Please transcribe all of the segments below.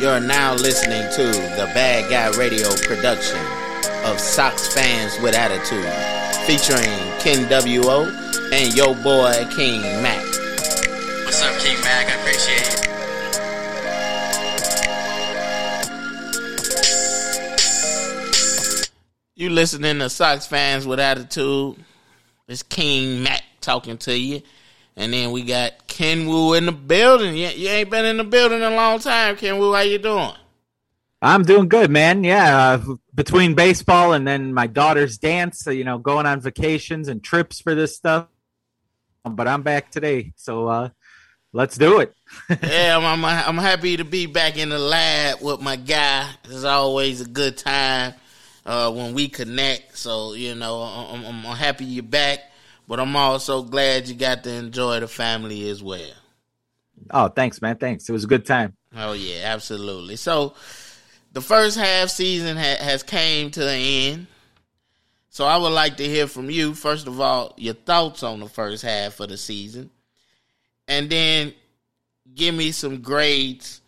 You're now listening to the Bad Guy Radio production of Sox Fans with Attitude, featuring Ken W.O. and yo boy King Mac. What's up, King Mac? I appreciate it. You listening to Sox Fans with Attitude. It's King Mac talking to you. And then we got Ken Wu in the building. You, you ain't been in the building in a long time, Ken Wu. How you doing? I'm doing good, man. Yeah, uh, between baseball and then my daughter's dance, uh, you know, going on vacations and trips for this stuff. But I'm back today, so uh, let's do it. yeah, I'm, I'm, I'm happy to be back in the lab with my guy. It's always a good time uh, when we connect. So you know, I'm, I'm happy you're back, but I'm also glad you got to enjoy the family as well. Oh, thanks, man. Thanks. It was a good time. Oh yeah, absolutely. So the first half season ha- has came to an end. So I would like to hear from you first of all your thoughts on the first half of the season, and then give me some grades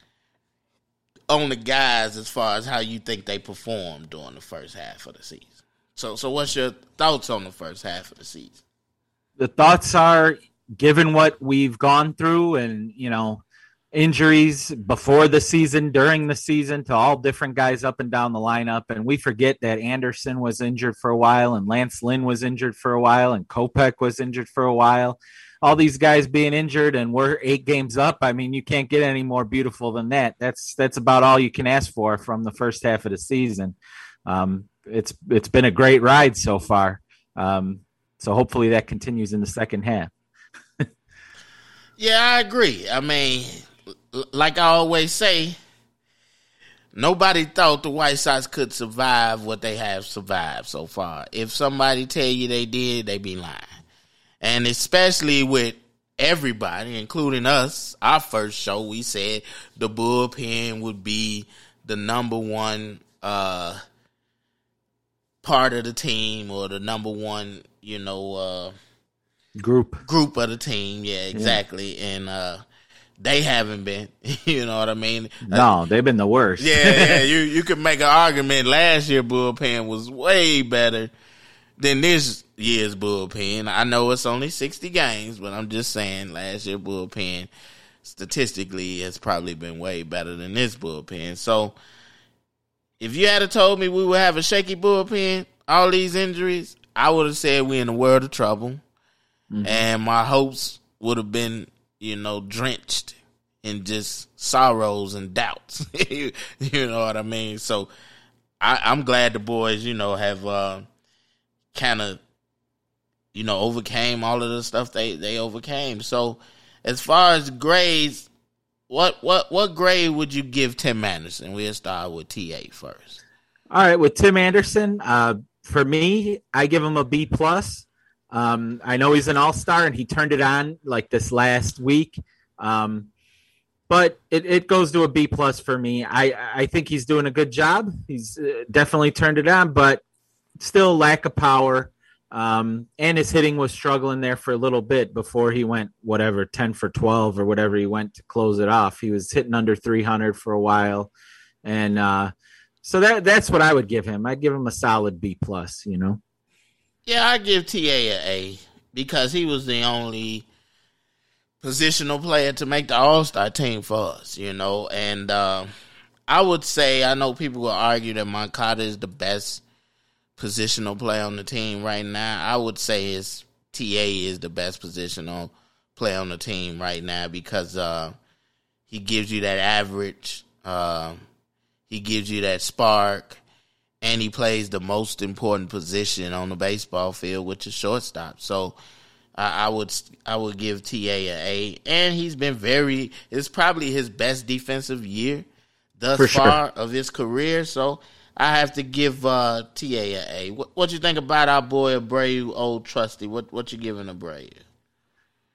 on the guys as far as how you think they performed during the first half of the season. So, so what's your thoughts on the first half of the season? The thoughts are, given what we've gone through, and you know, injuries before the season, during the season, to all different guys up and down the lineup, and we forget that Anderson was injured for a while, and Lance Lynn was injured for a while, and Kopech was injured for a while all these guys being injured and we're eight games up. I mean, you can't get any more beautiful than that. That's that's about all you can ask for from the first half of the season. Um, it's it's been a great ride so far. Um, so hopefully that continues in the second half. yeah, I agree. I mean, like I always say, nobody thought the White Sox could survive what they have survived so far. If somebody tell you they did, they be lying and especially with everybody, including us, our first show, we said the bullpen would be the number one uh, part of the team or the number one, you know, uh, group group of the team. Yeah, exactly. Yeah. And uh, they haven't been. You know what I mean? No, they've been the worst. yeah, yeah. You you could make an argument. Last year bullpen was way better than this year's bullpen. I know it's only 60 games, but I'm just saying last year bullpen statistically has probably been way better than this bullpen. So if you had told me we would have a shaky bullpen, all these injuries, I would have said we're in a world of trouble. Mm-hmm. And my hopes would have been, you know, drenched in just sorrows and doubts. you know what I mean? So I, am glad the boys, you know, have uh, kind of you know overcame all of the stuff they they overcame. So as far as grades, what what what grade would you give Tim Anderson? We'll start with TA first. All right, with Tim Anderson, uh, for me, I give him a B plus. Um, I know he's an all star and he turned it on like this last week. Um, but it, it goes to a B plus for me. I, I think he's doing a good job. He's uh, definitely turned it on, but still lack of power. Um, and his hitting was struggling there for a little bit before he went whatever 10 for 12 or whatever he went to close it off. He was hitting under 300 for a while. And, uh, so that that's what I would give him. I'd give him a solid B plus, you know. Yeah, I give TA a A because he was the only positional player to make the All Star team for us, you know. And uh, I would say I know people will argue that Moncada is the best positional play on the team right now, I would say his TA is the best positional play on the team right now because uh, he gives you that average, uh, he gives you that spark, and he plays the most important position on the baseball field, which is shortstop. So I, I would I would give TA a A, and he's been very. It's probably his best defensive year thus For far sure. of his career. So I have to give uh, TA a A. What, what you think about our boy Abreu, old trusty? What what you giving Abreu?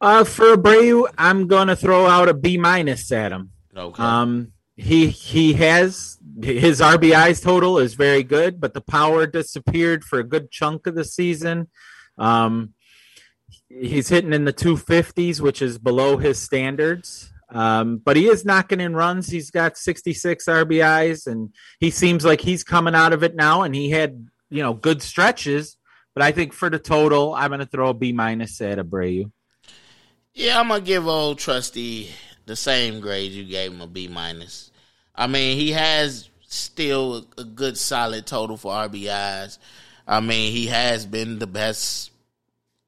Uh, for Abreu, I'm gonna throw out a B minus at him. Okay. Um, he he has his RBIs total is very good, but the power disappeared for a good chunk of the season. Um, he's hitting in the 250s, which is below his standards. Um, but he is knocking in runs. He's got 66 RBIs, and he seems like he's coming out of it now. And he had, you know, good stretches. But I think for the total, I'm going to throw a B minus at Abreu. Yeah, I'm gonna give old trusty the same grade you gave him a B minus. I mean, he has still a good solid total for RBIs. I mean, he has been the best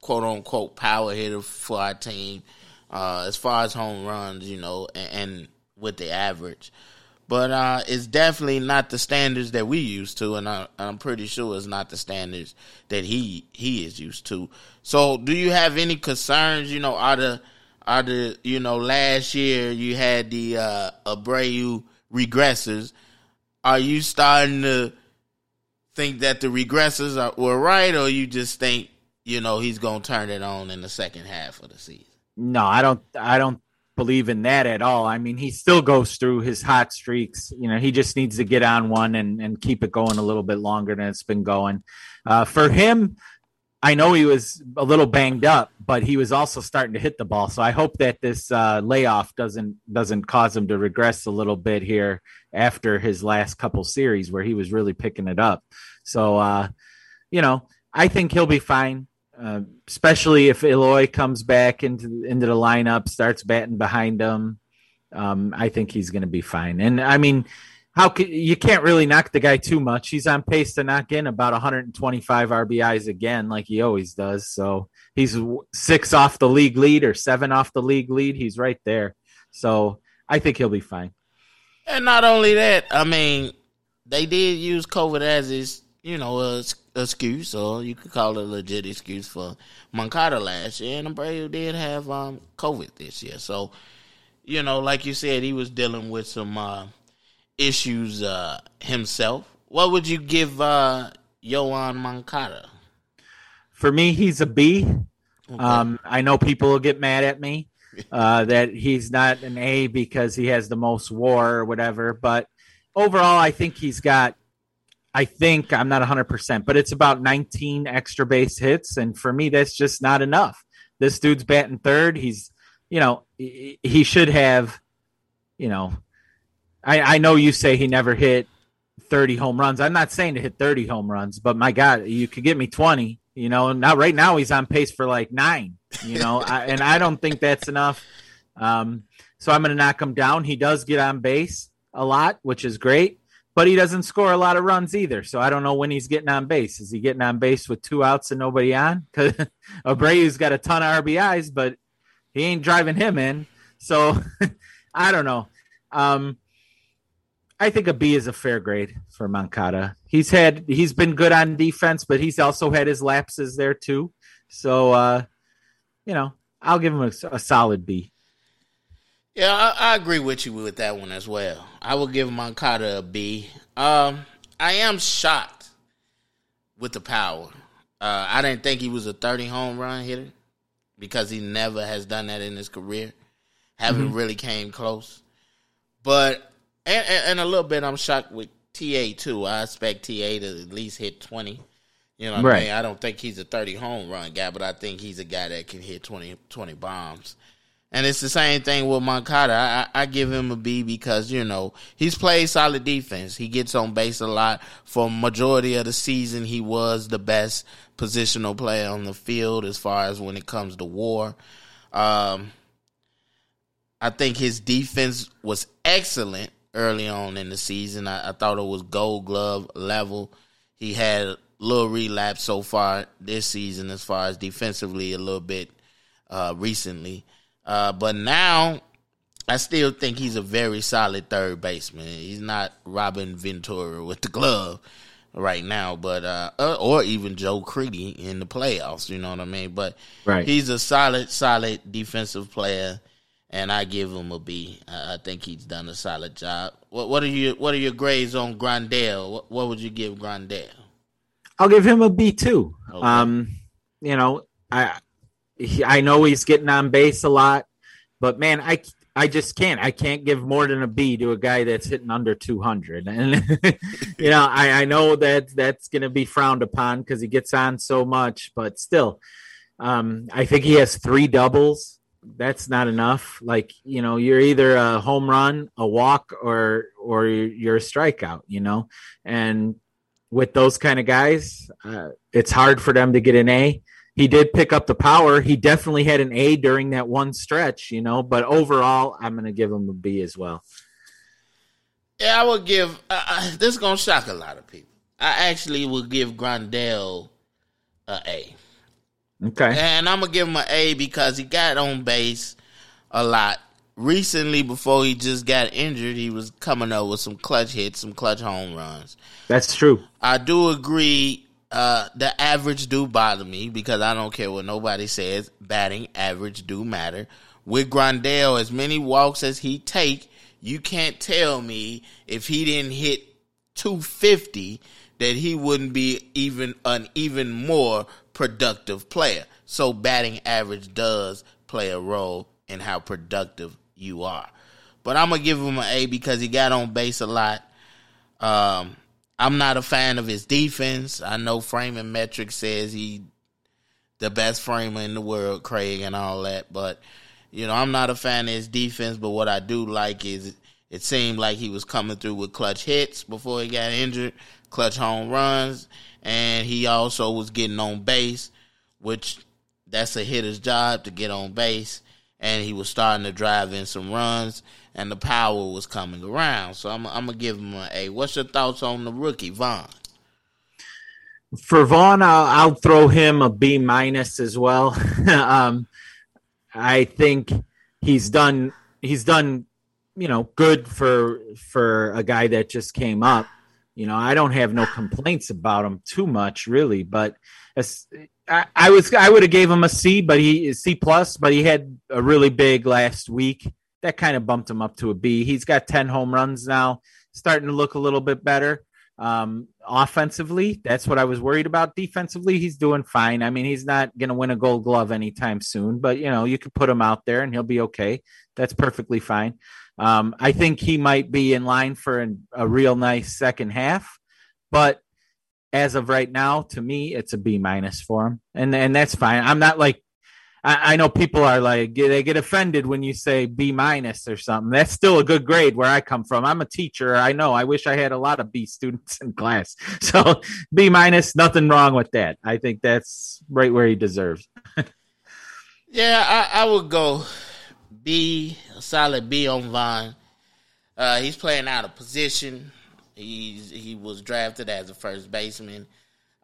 quote unquote power hitter for our team uh, as far as home runs, you know, and, and with the average. But uh, it's definitely not the standards that we used to, and I, am pretty sure it's not the standards that he he is used to. So, do you have any concerns? You know, out of out of you know last year you had the uh, Abreu regressors. Are you starting to think that the regressors are, were right, or you just think you know he's gonna turn it on in the second half of the season? No, I don't. I don't believe in that at all. I mean, he still goes through his hot streaks. You know, he just needs to get on one and, and keep it going a little bit longer than it's been going. Uh, for him, I know he was a little banged up, but he was also starting to hit the ball. So I hope that this uh, layoff doesn't doesn't cause him to regress a little bit here after his last couple series where he was really picking it up. So, uh, you know, I think he'll be fine. Uh, especially if Eloy comes back into into the lineup, starts batting behind him. Um, I think he's going to be fine. And I mean, how can, you can't really knock the guy too much. He's on pace to knock in about 125 RBIs again, like he always does. So he's six off the league lead or seven off the league lead. He's right there. So I think he'll be fine. And not only that, I mean, they did use COVID as his, you know, a excuse, or you could call it a legit excuse for Moncada last year, and Abreu did have um, COVID this year. So, you know, like you said, he was dealing with some uh, issues uh, himself. What would you give uh, Yoan Moncada? For me, he's a B. Okay. Um, I know people will get mad at me uh, that he's not an A because he has the most WAR or whatever, but overall, I think he's got I think I'm not 100%, but it's about 19 extra base hits. And for me, that's just not enough. This dude's batting third. He's, you know, he should have, you know, I, I know you say he never hit 30 home runs. I'm not saying to hit 30 home runs, but my God, you could get me 20, you know, now right now he's on pace for like nine, you know, I, and I don't think that's enough. Um, so I'm going to knock him down. He does get on base a lot, which is great but he doesn't score a lot of runs either. So I don't know when he's getting on base. Is he getting on base with two outs and nobody on? Because Abreu's got a ton of RBIs, but he ain't driving him in. So I don't know. Um, I think a B is a fair grade for Moncada. He's had he's been good on defense, but he's also had his lapses there too. So uh, you know, I'll give him a, a solid B. Yeah, I, I, agree with you with that one as well. I will give Moncada a B. Um, I am shocked with the power. Uh, I didn't think he was a 30 home run hitter because he never has done that in his career. Haven't mm-hmm. really came close. But and, and, a little bit, I'm shocked with TA too. I expect TA to at least hit 20. You know, right. I, mean? I don't think he's a 30 home run guy, but I think he's a guy that can hit 20, 20 bombs. And it's the same thing with Moncada. I, I, give him a B because, you know, he's played solid defense. He gets on base a lot. For majority of the season, he was the best positional player on the field as far as when it comes to WAR. Um, I think his defense was excellent early on in the season. I, I thought it was gold glove level. He had a little relapse so far this season as far as defensively a little bit uh, recently. Uh, but now, I still think he's a very solid third baseman. He's not Robin Ventura with the glove right now, but uh, uh, or even Joe Crede in the playoffs. You know what I mean? But right. he's a solid, solid defensive player, and I give him a B. I think he's done a solid job. What, what are your What are your grades on Grandal? What, what would you give Grandal? I'll give him a B too. Okay. Um, you know, I he, I know he's getting on base a lot, but man, I I just can't. I can't give more than a B to a guy that's hitting under 200. And you know, I, I know that that's going to be frowned upon because he gets on so much, but still, um, I think he has three doubles that's not enough. Like you know, you're either a home run, a walk, or or you're a strikeout. You know, and with those kind of guys, uh, it's hard for them to get an A. He did pick up the power. He definitely had an A during that one stretch, you know. But overall, I'm going to give him a B as well. Yeah, I would give. Uh, uh, this is gonna shock a lot of people. I actually would give Grandal a A. Okay. And I'm gonna give him an A because he got on base a lot. Recently, before he just got injured, he was coming up with some clutch hits, some clutch home runs. That's true. I do agree. Uh, the average do bother me because I don't care what nobody says. Batting average do matter. With Grandal, as many walks as he take, you can't tell me if he didn't hit 250 that he wouldn't be even an even more productive player. So batting average does play a role in how productive you are. But I'm gonna give him an A because he got on base a lot. Um, I'm not a fan of his defense. I know framing metric says he the best framer in the world, Craig, and all that. But you know, I'm not a fan of his defense. But what I do like is it seemed like he was coming through with clutch hits before he got injured, clutch home runs, and he also was getting on base, which that's a hitter's job to get on base. And he was starting to drive in some runs, and the power was coming around. So I'm, I'm gonna give him an A. What's your thoughts on the rookie Vaughn? For Vaughn, I'll, I'll throw him a B minus as well. um, I think he's done he's done you know good for for a guy that just came up. You know, I don't have no complaints about him too much, really. But I, I was I would have gave him a C, but he C plus. But he had a really big last week that kind of bumped him up to a B. He's got ten home runs now, starting to look a little bit better. Um, offensively, that's what I was worried about. Defensively, he's doing fine. I mean, he's not going to win a gold glove anytime soon, but you know, you could put him out there and he'll be okay. That's perfectly fine. Um, I think he might be in line for an, a real nice second half, but as of right now, to me, it's a B minus for him, and and that's fine. I'm not like I, I, know people are like they get offended when you say B minus or something. That's still a good grade where I come from. I'm a teacher. I know. I wish I had a lot of B students in class. So B minus, nothing wrong with that. I think that's right where he deserves. yeah, I, I would go B, a solid B on Vaughn. Uh, he's playing out of position. He's he was drafted as a first baseman.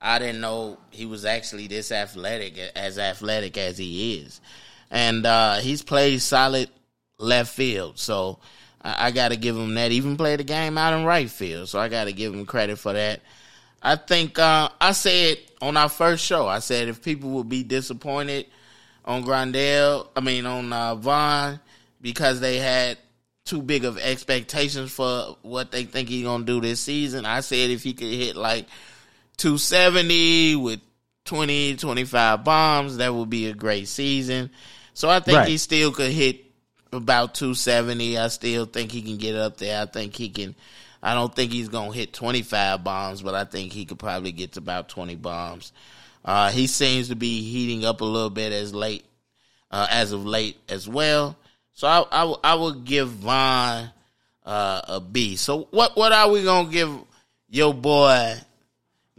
I didn't know he was actually this athletic, as athletic as he is, and uh, he's played solid left field. So I, I got to give him that. Even played the game out in right field, so I got to give him credit for that. I think uh, I said on our first show, I said if people would be disappointed on Grandal, I mean on uh, Vaughn, because they had too big of expectations for what they think he's gonna do this season. I said if he could hit like 270 with 20, 25 bombs, that would be a great season. So I think right. he still could hit about 270. I still think he can get up there. I think he can. I don't think he's gonna hit 25 bombs, but I think he could probably get to about 20 bombs. Uh, he seems to be heating up a little bit as late, uh, as of late as well. So I, I, I would give Vaughn uh, a B. So what what are we gonna give your boy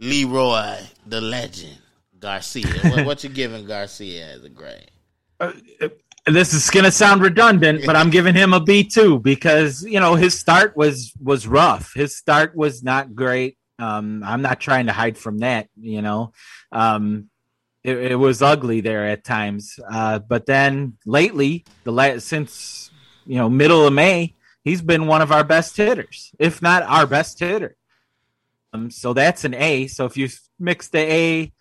Leury, the legend, Garcia? what, what you giving Garcia as a grade? Uh, this is gonna sound redundant, but I'm giving him a B too because you know his start was was rough. His start was not great. Um, I'm not trying to hide from that. You know, um, it, it, was ugly there at times. Uh, but then lately, the last since you know middle of May, he's been one of our best hitters, if not our best hitter. Um, so that's an A. So if you mix the A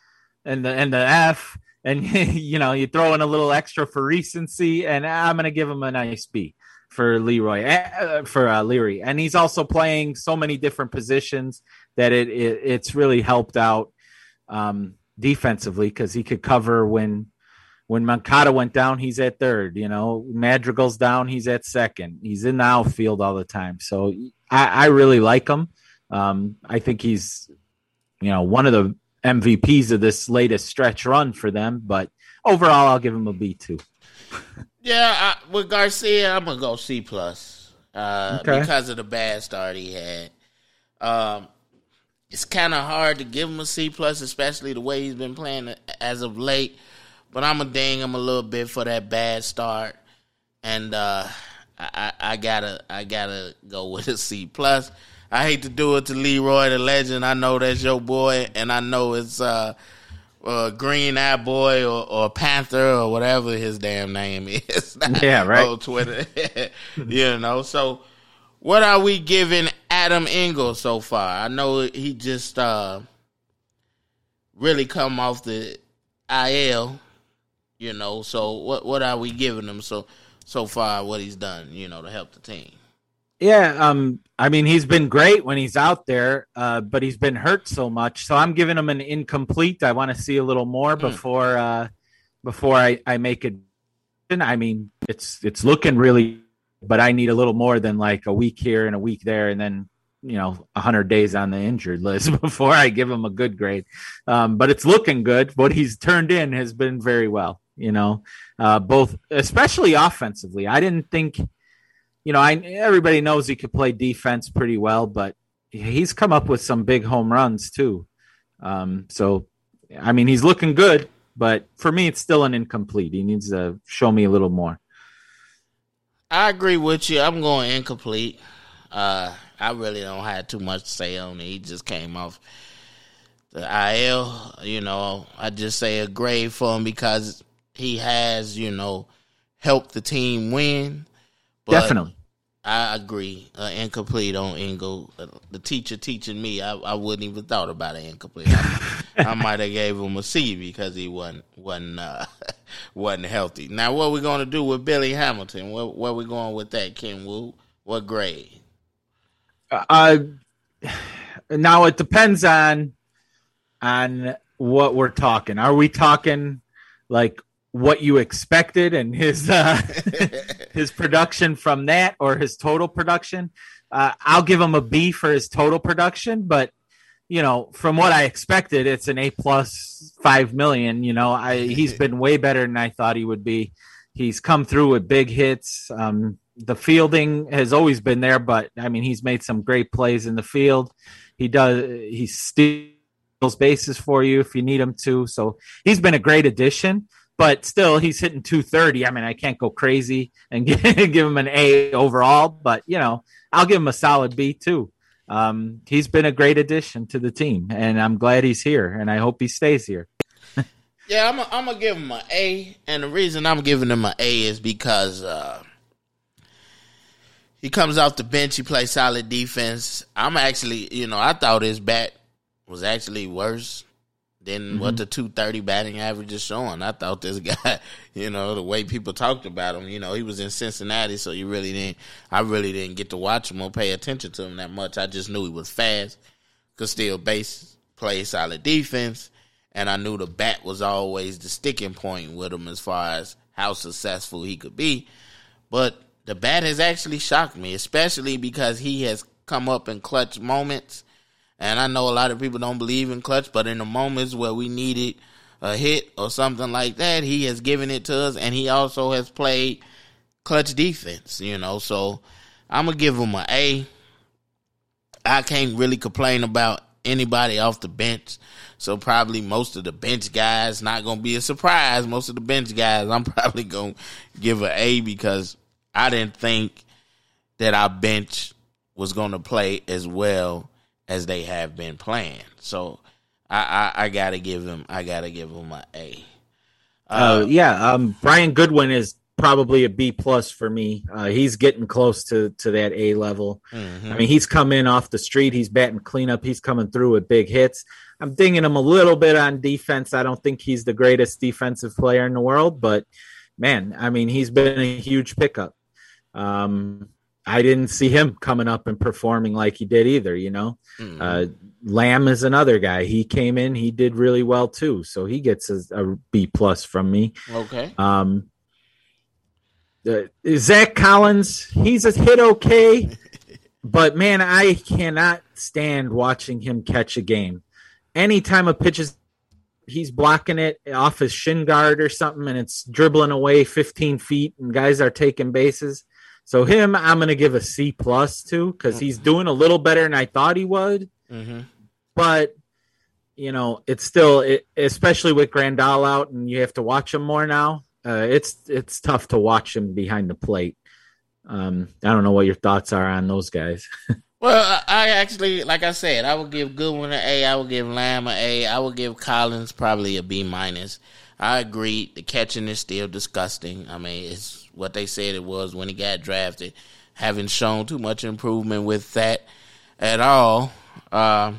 and the and the F, and you know you throw in a little extra for recency, and I'm gonna give him a nice B for Leroy uh, for uh, Leury, and he's also playing so many different positions that it, it it's really helped out. Um, defensively because he could cover when when Moncada went down, he's at third. You know, Madrigal's down, he's at second. He's in the outfield all the time. So I, I really like him. Um, I think he's, you know, one of the MVPs of this latest stretch run for them. But overall, I'll give him a B two. Yeah, I, with Garcia, I'm gonna go C plus uh, Okay. because of the bad start he had. Um, it's kind of hard to give him a C plus, especially the way he's been playing as of late. But I'm gonna ding him a little bit for that bad start, and uh, I, I, I gotta I gotta go with a C plus. I hate to do it to Leury the legend. I know that's your boy, and I know it's uh, uh, Green Eye Boy or, or Panther or whatever his damn name is. Yeah, right. On Twitter, you know. So, what are we giving Adam Engel so far? I know he just uh, really come off the IL, you know. So, what what are we giving him so so far? What he's done, you know, to help the team. Yeah, um, I mean he's been great when he's out there, uh, but he's been hurt so much. So I'm giving him an incomplete. I want to see a little more before uh, before I, I make it. I mean, it's it's looking really, but I need a little more than like a week here and a week there, and then you know hundred days on the injured list before I give him a good grade. Um, but it's looking good. What he's turned in has been very well. You know, uh, both especially offensively. I didn't think you know, I everybody knows he could play defense pretty well, but he's come up with some big home runs too. Um, so, I mean, he's looking good, but for me, it's still an incomplete. He needs to show me a little more. I agree with you. I'm going incomplete. Uh, I really don't have too much to say on it. He just came off the IL. You know, I just say a grade for him because he has, you know, helped the team win. Definitely. I agree. Uh, incomplete on Engel. Uh, the teacher teaching me, I, I wouldn't even thought about it incomplete. I, I might have gave him a C because he wasn't wasn't uh, wasn't healthy. Now, what we going to do with Billy Hamilton? Where, where we going with that, Ken Wu? What grade? Uh, now it depends on on what we're talking. Are we talking like what you expected and his uh, his production from that, or his total production? Uh, I'll give him a B for his total production, but you know, from what I expected, it's an A plus five million. You know, I he's been way better than I thought he would be. He's come through with big hits. Um, the fielding has always been there, but I mean, he's made some great plays in the field. He does. He steals bases for you if you need him to. So he's been a great addition. But still, he's hitting 230. I mean, I can't go crazy and give, him an A overall, but you know, I'll give him a solid B too. Um, he's been a great addition to the team, and I'm glad he's here, and I hope he stays here. Yeah, I'm I'm gonna give him an A, and the reason I'm giving him an A is because uh, he comes off the bench. He plays solid defense. I'm actually, you know, I thought his bat was actually worse than what mm-hmm. the 230 batting average is showing. I thought this guy, you know, the way people talked about him, you know, he was in Cincinnati, so you really didn't. I really didn't get to watch him or pay attention to him that much. I just knew he was fast, could steal base, play solid defense, and I knew the bat was always the sticking point with him as far as how successful he could be. But the bat has actually shocked me, especially because he has come up in clutch moments. And I know a lot of people don't believe in clutch, but in the moments where we needed a hit or something like that, he has given it to us, and he also has played clutch defense. You know, so I'm gonna give him an A. I can't really complain about anybody off the bench. So probably most of the bench guys not gonna be a surprise. Most of the bench guys, I'm probably gonna give an A because I didn't think that our bench was gonna play as well as they have been playing. So I, I, I gotta give him I gotta give him an A. Uh, yeah, um, Brian Goodwin is probably a B plus for me. Uh, he's getting close to to that A level. Mhm. I mean, he's come in off the street. He's batting cleanup. He's coming through with big hits. I'm dinging him a little bit on defense. I don't think he's the greatest defensive player in the world, but man, I mean, he's been a huge pickup. Um, I didn't see him coming up and performing like he did either. You know, Mhm. uh, Lamb is another guy. He came in, he did really well too, so he gets a, a B plus from me. okay. Um, uh, Zach Collins, he's a hit okay, but man, I cannot stand watching him catch a game. Anytime a pitch is he's blocking it off his shin guard or something, and it's dribbling away 15 feet, and guys are taking bases. So him, I'm gonna give a C plus to because he's doing a little better than I thought he would. Mm-hmm. But you know, it's still, it, especially with Grandal out, and you have to watch him more now. Uh, it's it's tough to watch him behind the plate. Um, I don't know what your thoughts are on those guys. Well, I I actually, like I said, I would give Goodwin an A. I would give Lamb an A. I would give Collins probably a B minus. I agree. The catching is still disgusting. I mean, it's what they said it was when he got drafted. Haven't shown too much improvement with that at all. Uh,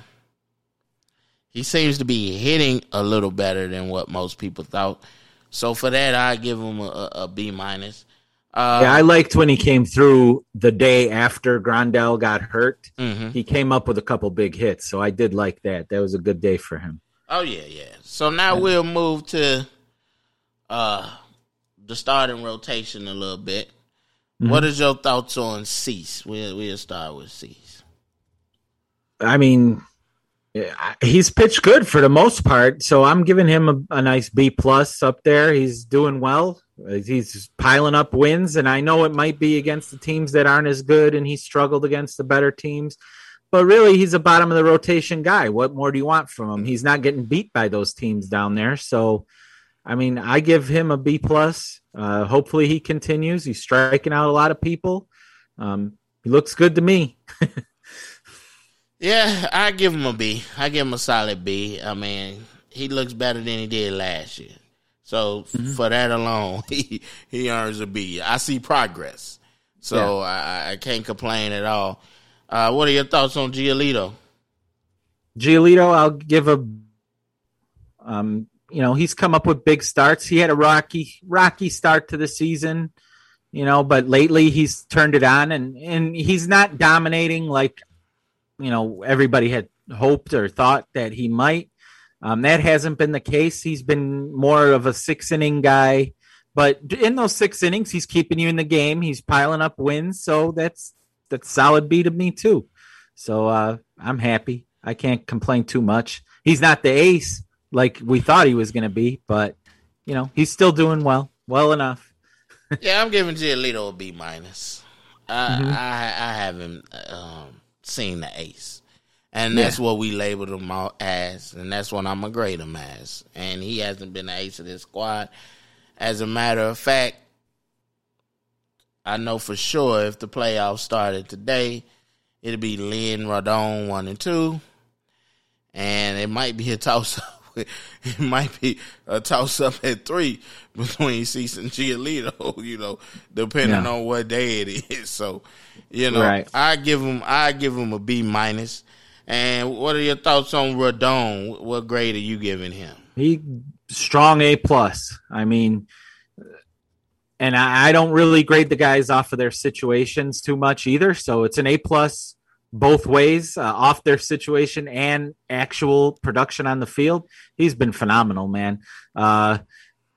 he seems to be hitting a little better than what most people thought. So for that, I give him a, a, B minus. Uh, yeah, I liked when he came through the day after Grandal got hurt. mhm. He came up with a couple big hits, so I did like that. That was a good day for him. Oh yeah, yeah. So now we'll move to uh the starting rotation a little bit. Mm-hmm. What is your thoughts on Cease? We'll we'll start with Cease. I mean, he's pitched good for the most part, so I'm giving him a, a nice B plus up there. He's doing well. He's piling up wins, and I know it might be against the teams that aren't as good, and he struggled against the better teams. But really, he's a bottom of the rotation guy. What more do you want from him? He's not getting beat by those teams down there. So, I mean, I give him a B plus. Uh, hopefully, he continues. He's striking out a lot of people. Um, he looks good to me. Yeah, I give him a B. I give him a solid B. I mean, he looks better than he did last year. So f- for that alone, he he earns a B. I see progress. So I, I can't complain at all. Uh, what are your thoughts on Giolito? Giolito, I'll give a. Um, you know, he's come up with big starts. He had a rocky, rocky start to the season, you know, but lately he's turned it on, and and he's not dominating like, you know, everybody had hoped or thought that he might. Um, that hasn't been the case. He's been more of a six inning guy, but in those six innings, he's keeping you in the game. He's piling up wins, so that's that's solid B to me too. So uh, I'm happy. I can't complain too much. He's not the ace like we thought he was going to be, but you know he's still doing well, well enough. yeah, I'm giving Giolito a B minus. I, I I haven't um, seen the ace, and that's what we labeled him as, and that's what I'm gonna grade him as. And he hasn't been the ace of this squad. As a matter of fact, I know for sure if the playoffs started today, it'd be Lynn Rodon one and two, and it might be a toss up. It might be a toss up at three between Cease and Giolito, you know, depending Yeah. on what day it is. So, you know, Right. I give him I give him a B minus. And what are your thoughts on Rodon? What grade are you giving him? He strong A plus. I mean, and I, I don't really grade the guys off of their situations too much either. So it's an A plus both ways, uh, off their situation and actual production on the field. He's been phenomenal, man. Uh,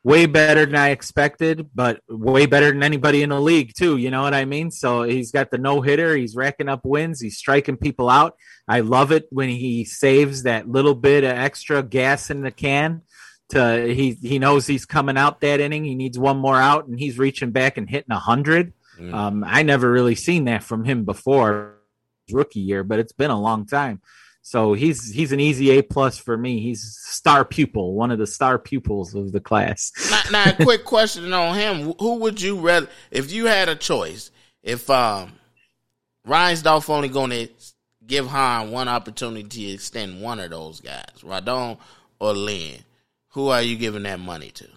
way better than I expected, but way better than anybody in the league too. You know what I mean? So he's got the no hitter. He's racking up wins. He's striking people out. I love it when he saves that little bit of extra gas in the can. To he he knows he's coming out that inning. He needs one more out, and he's reaching back and hitting a hundred. Mm. Um, I never really seen that from him before rookie year, but it's been a long time. So he's he's an easy A plus for me. He's star pupil, one of the star pupils of the class. now, now, a quick question on him: Who would you rather, if you had a choice, if um, Reinsdorf only going to give Hahn one opportunity to extend one of those guys, Rodon or Lynn, who are you giving that money to?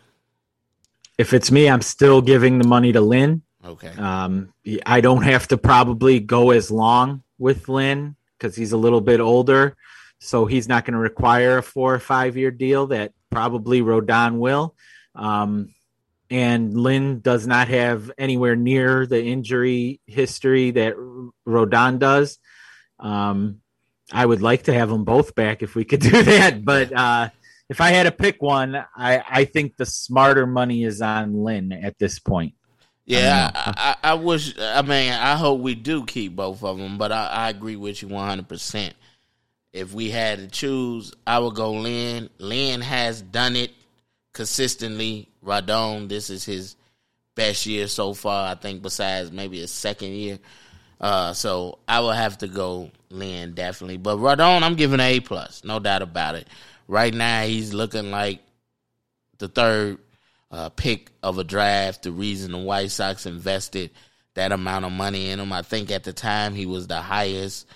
If it's me, I'm still giving the money to Lynn. Okay, Um, I don't have to probably go as long with Lynn because he's a little bit older, so he's not going to require a four or five year deal that probably Rodon will. Um, and Lynn does not have anywhere near the injury history that Rodon does. Um, I would like to have them both back if we could do that, but uh, if I had to pick one, I, I think the smarter money is on Lynn at this point. Yeah, I, I, I wish. I mean, I hope we do keep both of them, but I, I agree with you one hundred percent. if we had to choose, I would go Lynn. Lynn has done it consistently. Rodon, this is his best year so far, I think, besides maybe his second year. Uh, so I will have to go Lynn definitely. But Rodon, I'm giving an A plus, no doubt about it. Right now, he's looking like the third uh, pick of a draft. The reason the White Sox invested that amount of money in him, I think at the time he was the highest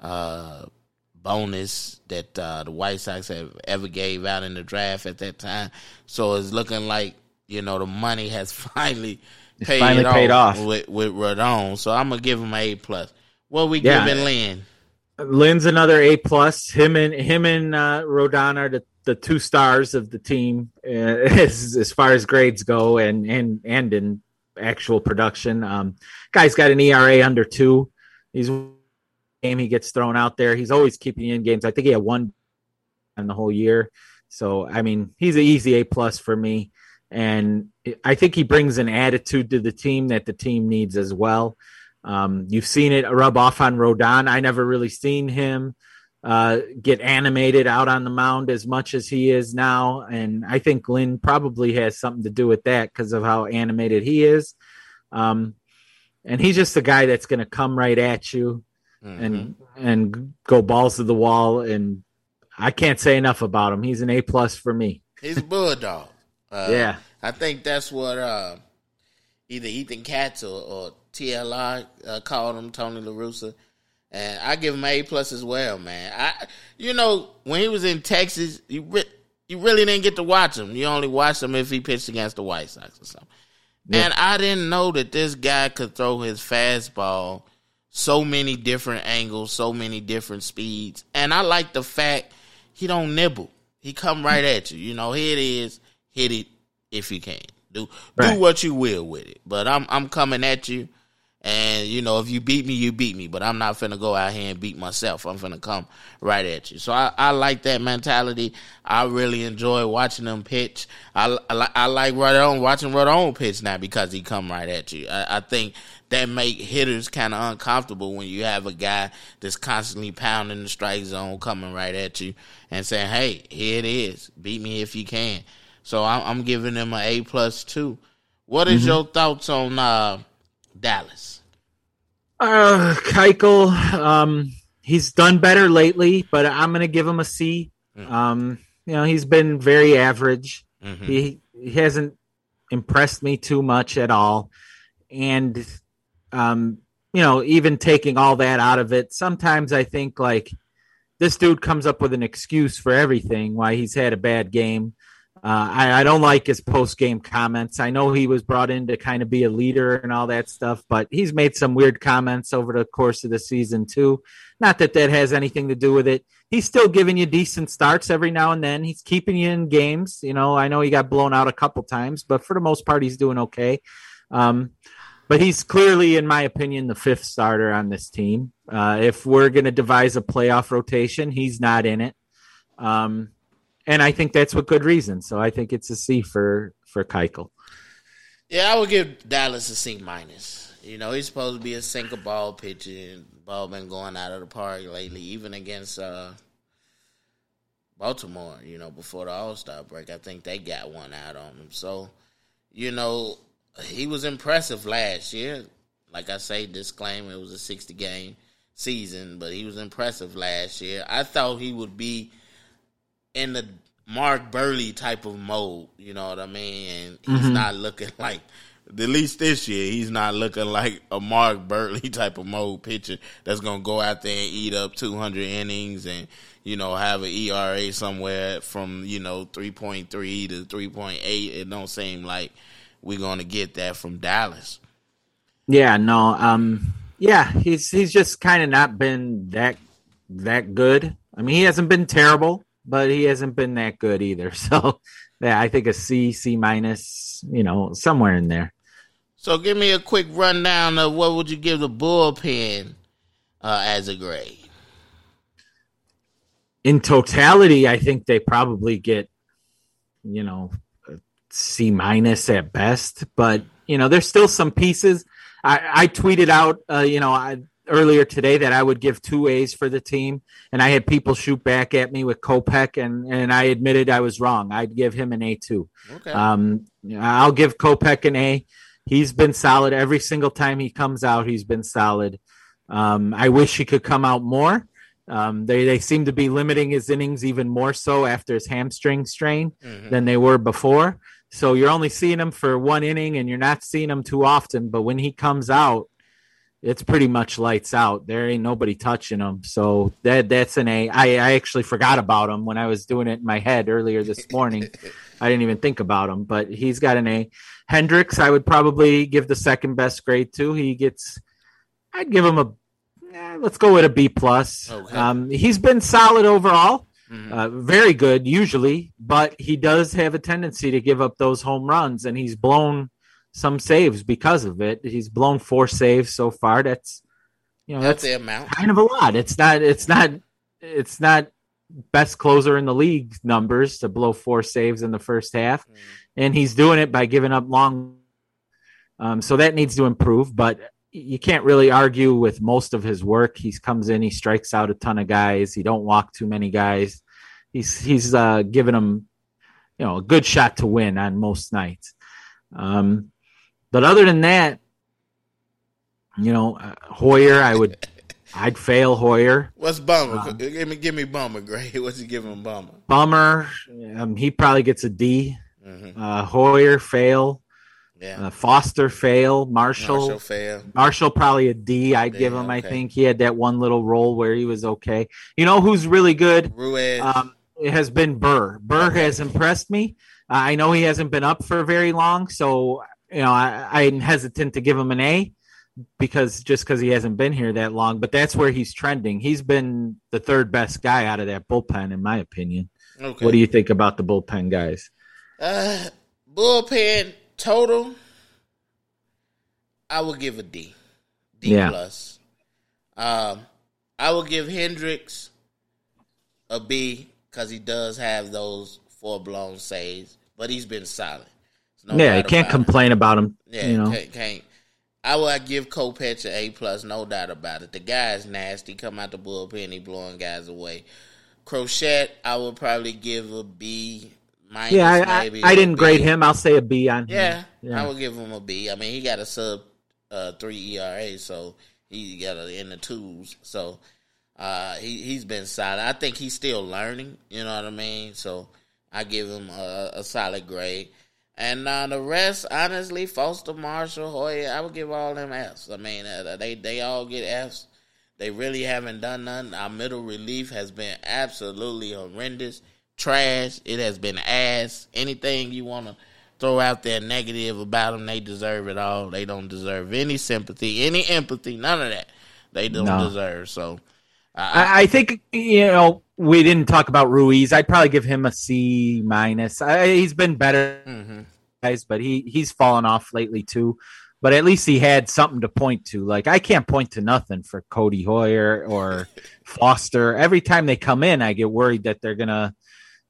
uh, bonus that uh, the White Sox have ever gave out in the draft at that time. So it's looking like you know the money has finally It's paid, finally paid off. with with Rodon. So I'm gonna give him an A plus. What we Yeah. giving Lynn? Lynn's another A plus. Him and him and uh, Rodon are the, the two stars of the team uh, as as far as grades go, and and and in actual production. Um, guy's got an ERA under two. He's game he gets thrown out there. He's always keeping in games. I think he had one in the whole year. So I mean, he's an easy A plus for me, and I think he brings an attitude to the team that the team needs as well. Um, you've seen it rub off on Rodon. I never really seen him uh, get animated out on the mound as much as he is now, and I think Lynn probably has something to do with that because of how animated he is. Um, and he's just a guy that's going to come right at you and and go balls to the wall. And I can't say enough about him. He's an A plus for me. He's a bulldog. Uh, Yeah. I think that's what uh, either Ethan Katz or, or TLR uh, called him, Tony La Russa. And I give him A plus as well, man. I, you know, when he was in Texas, you re- you really didn't get to watch him. You only watched him if he pitched against the White Sox or something. Yeah. And I didn't know that this guy could throw his fastball so many different angles, so many different speeds. And I like the fact he don't nibble. He come right at you. You know, here it is. Hit it if you can. Do Right. do what you will with it. But I'm I'm coming at you. And you know, if you beat me, you beat me. But I'm not finna go out here and beat myself. I'm finna come right at you. So I, I like that mentality. I really enjoy watching them pitch. I, I, I like Rodon watching Rodon pitch now because he come right at you. I, I think that make hitters kind of uncomfortable when you have a guy that's constantly pounding the strike zone, coming right at you, and saying, "Hey, here it is. Beat me if you can." So I'm, I'm giving them an A plus too. What is your thoughts on uh, Dallas? Uh, Keuchel, um, he's done better lately, but I'm going to give him a C. Um, you know, he's been very average. Mhm. He he hasn't impressed me too much at all, and um, you know, even taking all that out of it, sometimes I think like this dude comes up with an excuse for everything why he's had a bad game. Uh, I, I don't like his post game comments. I know he was brought in to kind of be a leader and all that stuff, but he's made some weird comments over the course of the season too. Not that that has anything to do with it. He's still giving you decent starts every now and then. He's keeping you in games. You know, I know he got blown out a couple times, but for the most part, he's doing okay. Um, but he's clearly, in my opinion, the fifth starter on this team. Uh, if we're going to devise a playoff rotation, he's not in it. Um, and I think that's with good reason. So I think it's a C for for Keuchel. Yeah, I would give Dallas a C minus. You know, he's supposed to be a sinker ball pitcher, ball been going out of the park lately, even against uh, Baltimore. You know, before the All Star break, I think they got one out on him. So, you know, he was impressive last year. Like I say, disclaimer, it was a sixty game season, but he was impressive last year. I thought he would be in the Mark Buehrle type of mode. You know what I mean? And he's not looking like, at least this year, he's not looking like a Mark Buehrle type of mode pitcher that's gonna go out there and eat up 200 innings and you know have an ERA somewhere from you know 3.3 to 3.8. It don't seem like we're gonna get that from Dallas. Yeah, no, um, yeah, he's he's just kind of not been that that good. I mean, he hasn't been terrible, but he hasn't been that good either. So, yeah, I think a C, C minus, you know, somewhere in there. So give me a quick rundown of what would you give the bullpen uh, as a grade? In totality, I think they probably get, you know, C minus at best. But you know, there's still some pieces. I, I tweeted out, uh, you know, I earlier today that I would give two A's for the team, and I had people shoot back at me with Kopech, and and I admitted I was wrong. I'd give him an A too. Okay. Um, I'll give Kopech an A. He's been solid every single time he comes out. He's been solid. Um, I wish he could come out more. Um, they they seem to be limiting his innings even more so after his hamstring strain Mhm. than they were before. So you're only seeing him for one inning, and you're not seeing him too often. But when he comes out, it's pretty much lights out. There ain't nobody touching them. So that that's an A. I, I actually forgot about him when I was doing it in my head earlier this morning. I didn't even think about him, but he's got an A. Hendriks, I would probably give the second best grade to. He gets, I'd give him a, eh, let's go with a B plus. Okay. Um, he's been solid overall, Mhm. uh, very good usually, but he does have a tendency to give up those home runs, and he's blown some saves because of it. He's blown four saves so far. That's, you know, That's that's the amount. kind of a lot. It's not. It's not. It's not best closer in the league numbers to blow four saves in the first half, Mhm. and he's doing it by giving up long. Um, so that needs to improve, but you can't really argue with most of his work. He comes in, he strikes out a ton of guys. He don't walk too many guys. He's he's uh, giving them, you know, a good shot to win on most nights. Um, but other than that, you know, uh, Heuer, I would, I'd fail Heuer. What's Bummer? Um, give me give me Bummer grade. What's he giving Bummer? Bummer, um, he probably gets a D. hmm Uh, Heuer fail. Yeah. Uh, Foster fail. Marshall, Marshall Marshall, probably a D. I'd give him. I think he had that one little role where he was okay. You know who's really good? Ruiz. Um, it has been Burr. Burr Okay. has impressed me. Uh, I know he hasn't been up for very long, so you know I, I'm hesitant to give him an A because just because he hasn't been here that long. But that's where he's trending. He's been the third best guy out of that bullpen, in my opinion. okay. What do you think about the bullpen guys? Uh, bullpen total. I will give a D. D Yeah. plus. Um, I will give Hendriks a B because he does have those four blown saves, but he's been solid. No yeah, you can't about it. complain about him. Yeah, you know, can't, can't. I will give Kopech an A plus, no doubt about it. The guy is nasty. Come out the bullpen, he blowing guys away. Crochet, I would probably give a B minus. yeah, I, I, I didn't B. grade him. I'll say a B on him. Yeah, Yeah. I would give him a B. I mean, he got a sub uh, three ERA, so he got a, in the twos. So uh, he he's been solid. I think he's still learning. You know what I mean? So I give him a, a solid grade. And uh, the rest, honestly, Foster, Marshall, Heuer, I would give all them Fs. I mean, uh, they they all get Fs. They really haven't done nothing. Our middle relief has been absolutely horrendous, trash. It has been ass. Anything you want to throw out there negative about them, they deserve it all. They don't deserve any sympathy, any empathy, none of that. They don't No. deserve. So, I, I, think you know we didn't talk about Ruiz. I'd probably give him a C minus. He's been better, hmm guys, but he he's fallen off lately too. But at least he had something to point to. Like I can't point to nothing for Codi Heuer or Foster. Every time they come in, I get worried that they're gonna,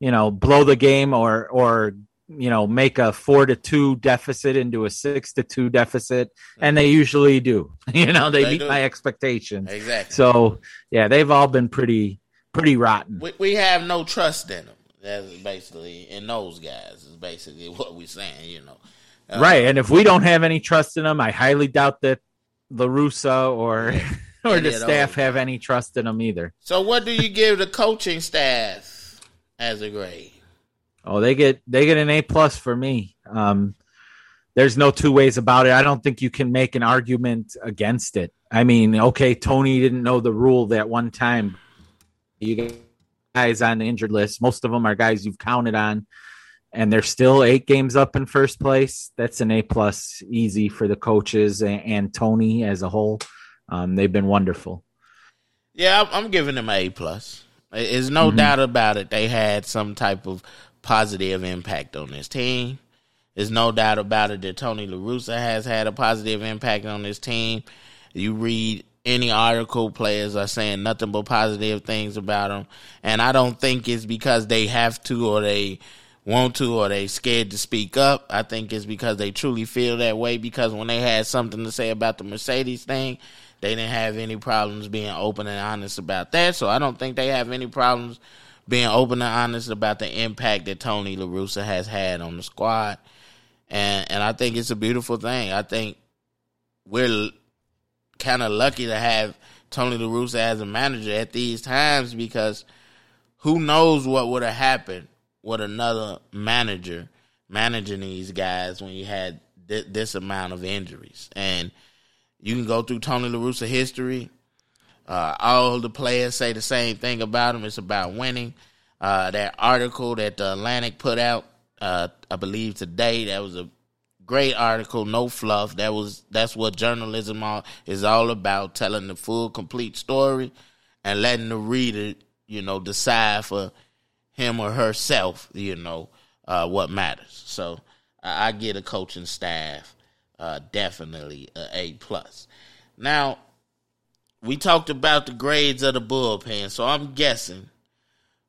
you know, blow the game or or you know make a four to two deficit into a six to two deficit, and they usually do. You know, they, They meet do. my expectations. exactly. So yeah, they've all been pretty pretty rotten. we, we have no trust in them. That's basically in those guys. Is basically what we're saying. You know, Uh, right, and if we don't have any trust in them, I highly doubt that La Russa or or the staff have any trust in them either. So, what do you give the coaching staff as a grade? Oh, they get they get an A plus for me. Um, there's no two ways about it. I don't think you can make an argument against it. I mean, okay, Tony didn't know the rule that one time. You guys on the injured list. Most of them are guys you've counted on, and they're still eight games up in first place. That's an A plus, easy for the coaches and, and Tony as a whole. Um, they've been wonderful. Yeah, I'm, giving them A plus. There's no Mhm. doubt about it. They had some type of positive impact on this team. There's no doubt about it that Tony La Russa has had a positive impact on this team. You read any article, players are saying nothing but positive things about him, and I don't think it's because they have to or they want to or they scared to speak up. I think it's because they truly feel that way because when they had something to say about the Mercedes thing, they didn't have any problems being open and honest about that. So I don't think they have any problems being open and honest about the impact that Tony La Russa has had on the squad. And and I think it's a beautiful thing. I think we're kind of lucky to have Tony La Russa as a manager at these times because who knows what would have happened with another manager managing these guys when you had th- this amount of injuries. And you can go through Tony La Russa history. Uh, all the players say the same thing about him. It's about winning. Uh, that article that the Atlantic put out, uh, I believe today, that was a great article. No fluff. That was that's what journalism all, is all about: telling the full, complete story and letting the reader, you know, decide for him or herself, you know, uh, what matters. So I, I get a coaching staff uh, definitely a A plus. Now we talked about the grades of the bullpen, so I'm guessing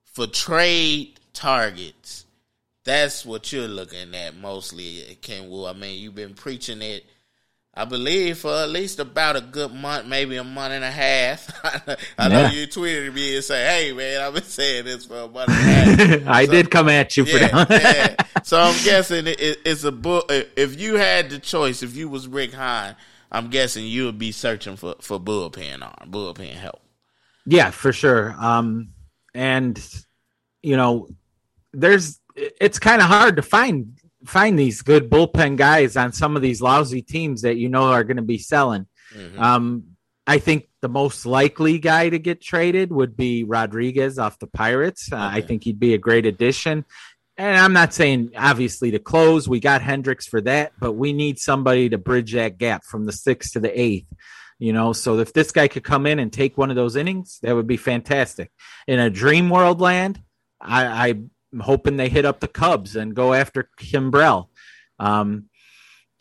for trade targets, that's what you're looking at mostly, Ken Wu. I mean, you've been preaching it I believe for at least about a good month, maybe a month and a half. I know you tweeted me and said, "Hey, man, I've been saying this for a month and a half." I so, did come at you for yeah, that. yeah. So I'm guessing it, it's a book. If you had the choice, if you was Rick Hahn, I'm guessing you would be searching for for bullpen arm, bullpen help. Yeah, for sure. Um, and you know, there's it's kind of hard to find find these good bullpen guys on some of these lousy teams that you know are going to be selling. Mm-hmm. Um, I think the most likely guy to get traded would be Rodriguez off the Pirates. Uh, okay. I think he'd be a great addition. And I'm not saying obviously to close. We got Hendriks for that, but we need somebody to bridge that gap from the sixth to the eighth. You know, so if this guy could come in and take one of those innings, that would be fantastic. In a dream world land, I, I'm hoping they hit up the Cubs and go after Kimbrel. Um,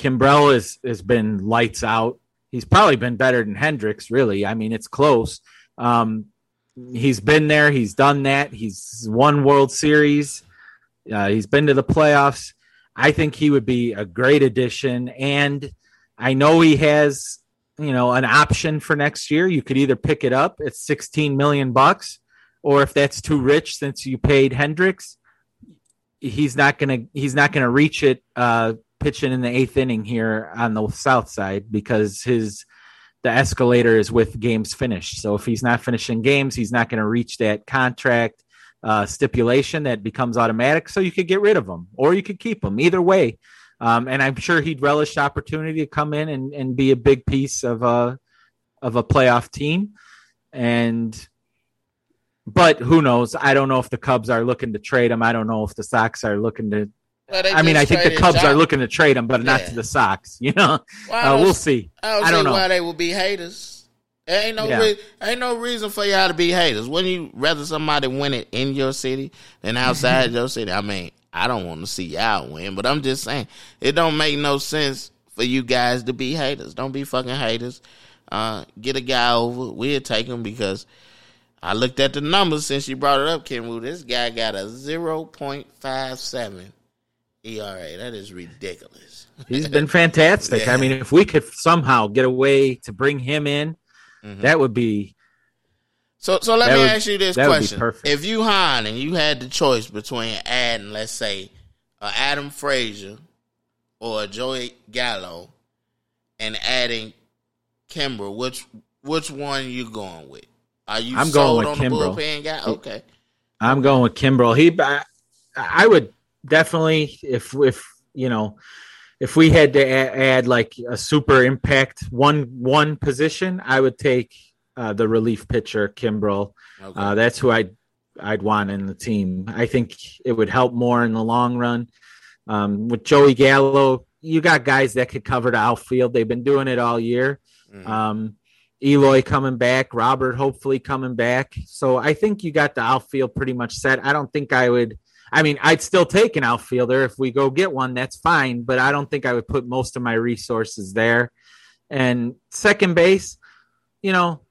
Kimbrel has has been lights out. He's probably been better than Hendriks, really. I mean, it's close. Um, he's been there. He's done that. He's won World Series. Uh, he's been to the playoffs. I think he would be a great addition. And I know he has, you know, an option for next year. You could either pick it up at 16 million bucks, or if that's too rich since you paid Hendriks, he's not gonna he's not gonna reach it uh, pitching in the eighth inning here on the south side because his the escalator is with games finished. So if he's not finishing games, he's not to reach that contract uh, stipulation that becomes automatic. So you could get rid of him or you could keep him. Either way, um, and I'm sure he'd relish the opportunity to come in and, and be a big piece of a of a playoff team. And but who knows? I don't know if the Cubs are looking to trade him. I don't know if the Sox are looking to. I mean, I think the Cubs John. are looking to trade him, but yeah. not to the Sox. You know, well, uh, we'll see. I don't, I don't know why they will be haters. Ain't no yeah. re- ain't no reason for y'all to be haters. Wouldn't you rather somebody win it in your city than outside your city? I mean, I don't want to see y'all win, but I'm just saying it don't make no sense for you guys to be haters. Don't be fucking haters. Uh, get a guy over. We'll take him because I looked at the numbers since you brought it up, Kenwu. This guy got a 0.57 ERA. That is ridiculous. He's been fantastic. Yeah. I mean, if we could somehow get a way to bring him in, mm-hmm. that would be. So, so let me would, ask you this question: If you Hahn and you had the choice between adding, let's say, uh, Adam Frazier or Joey Gallo, and adding Kimber, which which one you going with? Are you I'm going with Kimbrel. bullpen guy? Okay. I'm going with Kimbrel. He, I, I, would definitely, if if you know, if we had to add, add like a super impact one one position, I would take uh, the relief pitcher Kimbrel. Okay. Uh, that's who I'd I'd want in the team. I think it would help more in the long run. Um, with Joey Gallo, you got guys that could cover the outfield. They've been doing it all year. Mm-hmm. Um, Eloy coming back, Robert hopefully coming back. So I think you got the outfield pretty much set. I don't think I would. I mean, I'd still take an outfielder if we go get one. That's fine, but I don't think I would put most of my resources there. And second base, you know,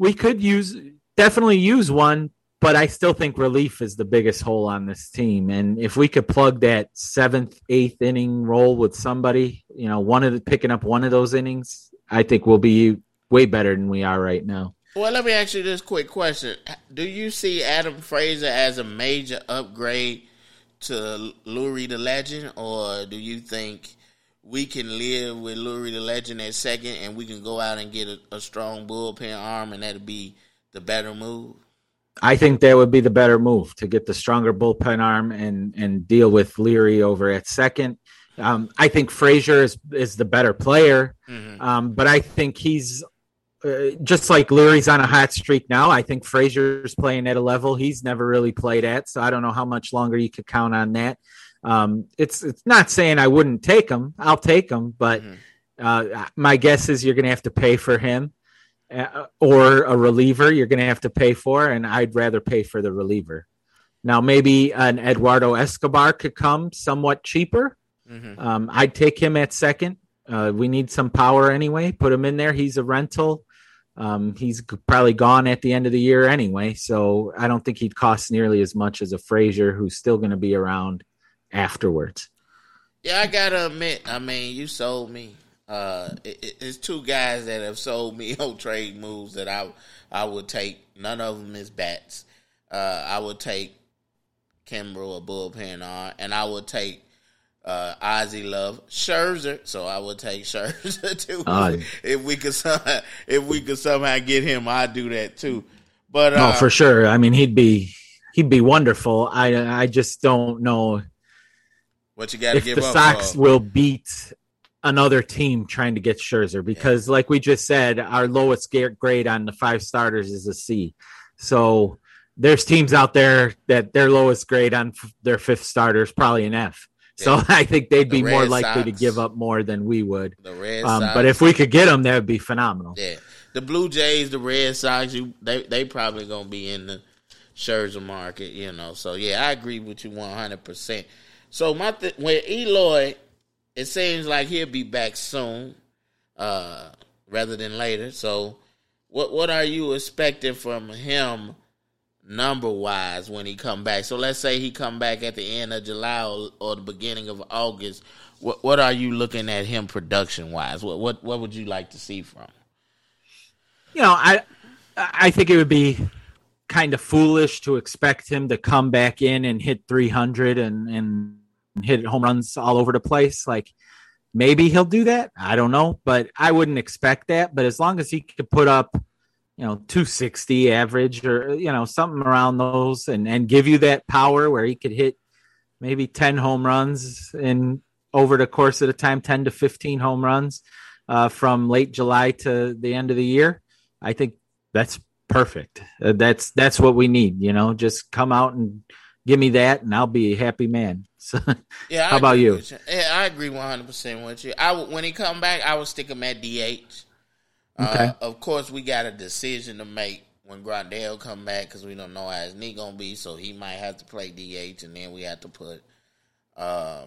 we could use definitely use one, but I still think relief is the biggest hole on this team. And if we could plug that seventh, eighth inning role with somebody, you know, one of the picking up one of those innings, I think we'll be way better than we are right now. Well, let me ask you this quick question: Do you see Adam Frazier as a major upgrade to Leury the Legend, or do you think we can live with Leury the Legend at second, and we can go out and get a, a strong bullpen arm, and that'll be the better move? I think that would be the better move to get the stronger bullpen arm and and deal with Leury over at second. Um, I think Frazier is is the better player, mm-hmm. um, but I think he's uh, just like Leury's on a hot streak now. I think Frazier's playing at a level he's never really played at, so I don't know how much longer you could count on that. Um, it's it's not saying I wouldn't take him. I'll take him, but mm-hmm. uh, my guess is you're going to have to pay for him uh, or a reliever. You're going to have to pay for, and I'd rather pay for the reliever. Now, maybe an Eduardo Escobar could come somewhat cheaper. Mm-hmm. Um, I'd take him at second. Uh, we need some power anyway. Put him in there. He's a rental. Um, he's probably gone at the end of the year anyway, so I don't think he'd cost nearly as much as a Frazier, who's still going to be around afterwards. Yeah, I gotta admit, I mean, you sold me. Uh, it, it's two guys that have sold me on trade moves that I I would take. None of them is bats. Uh, I would take Kimbrel a bullpen on, and I would take uh, Ozzie Love, Scherzer. So I would take Scherzer too. Uh, if we could somehow, if we could somehow get him, I'd do that too. But uh, no, for sure. I mean, he'd be he'd be wonderful. I I just don't know what you got to give the up. Sox will beat another team trying to get Scherzer because, yeah. like we just said, our lowest grade on the five starters is a C. So there's teams out there that their lowest grade on f- their fifth starter is probably an F. So I think they'd be the more likely Sox, to give up more than we would. The Red um, Sox, but if we could get them, that would be phenomenal. Yeah, the Blue Jays, the Red Sox, you they they probably gonna be in the Scherzer market, you know. So yeah, I agree with you one hundred percent. So my th- when Eloy, it seems like he'll be back soon, uh, rather than later. So what what are you expecting from him? Number wise when he come back. So let's say he come back at the end of July or, or the beginning of August. What what are you looking at him production wise? What what what would you like to see from? You know, I I think it would be kind of foolish to expect him to come back in and hit 300 and and hit home runs all over the place like maybe he'll do that i don't know but i wouldn't expect that but as long as he could put up you know 260 average or you know something around those and and give you that power where he could hit maybe 10 home runs in over the course of the time 10 to 15 home runs uh, from late july to the end of the year. I think that's perfect. Uh, that's that's what we need you know just come out and give me that and i'll be a happy man. So yeah how about you? yeah i agree 100% with you. I when he come back i would stick him at dh Okay. Uh, of course, we got a decision to make when Grandal come back because we don't know how his knee gonna be, so he might have to play DH, and then we have to put uh,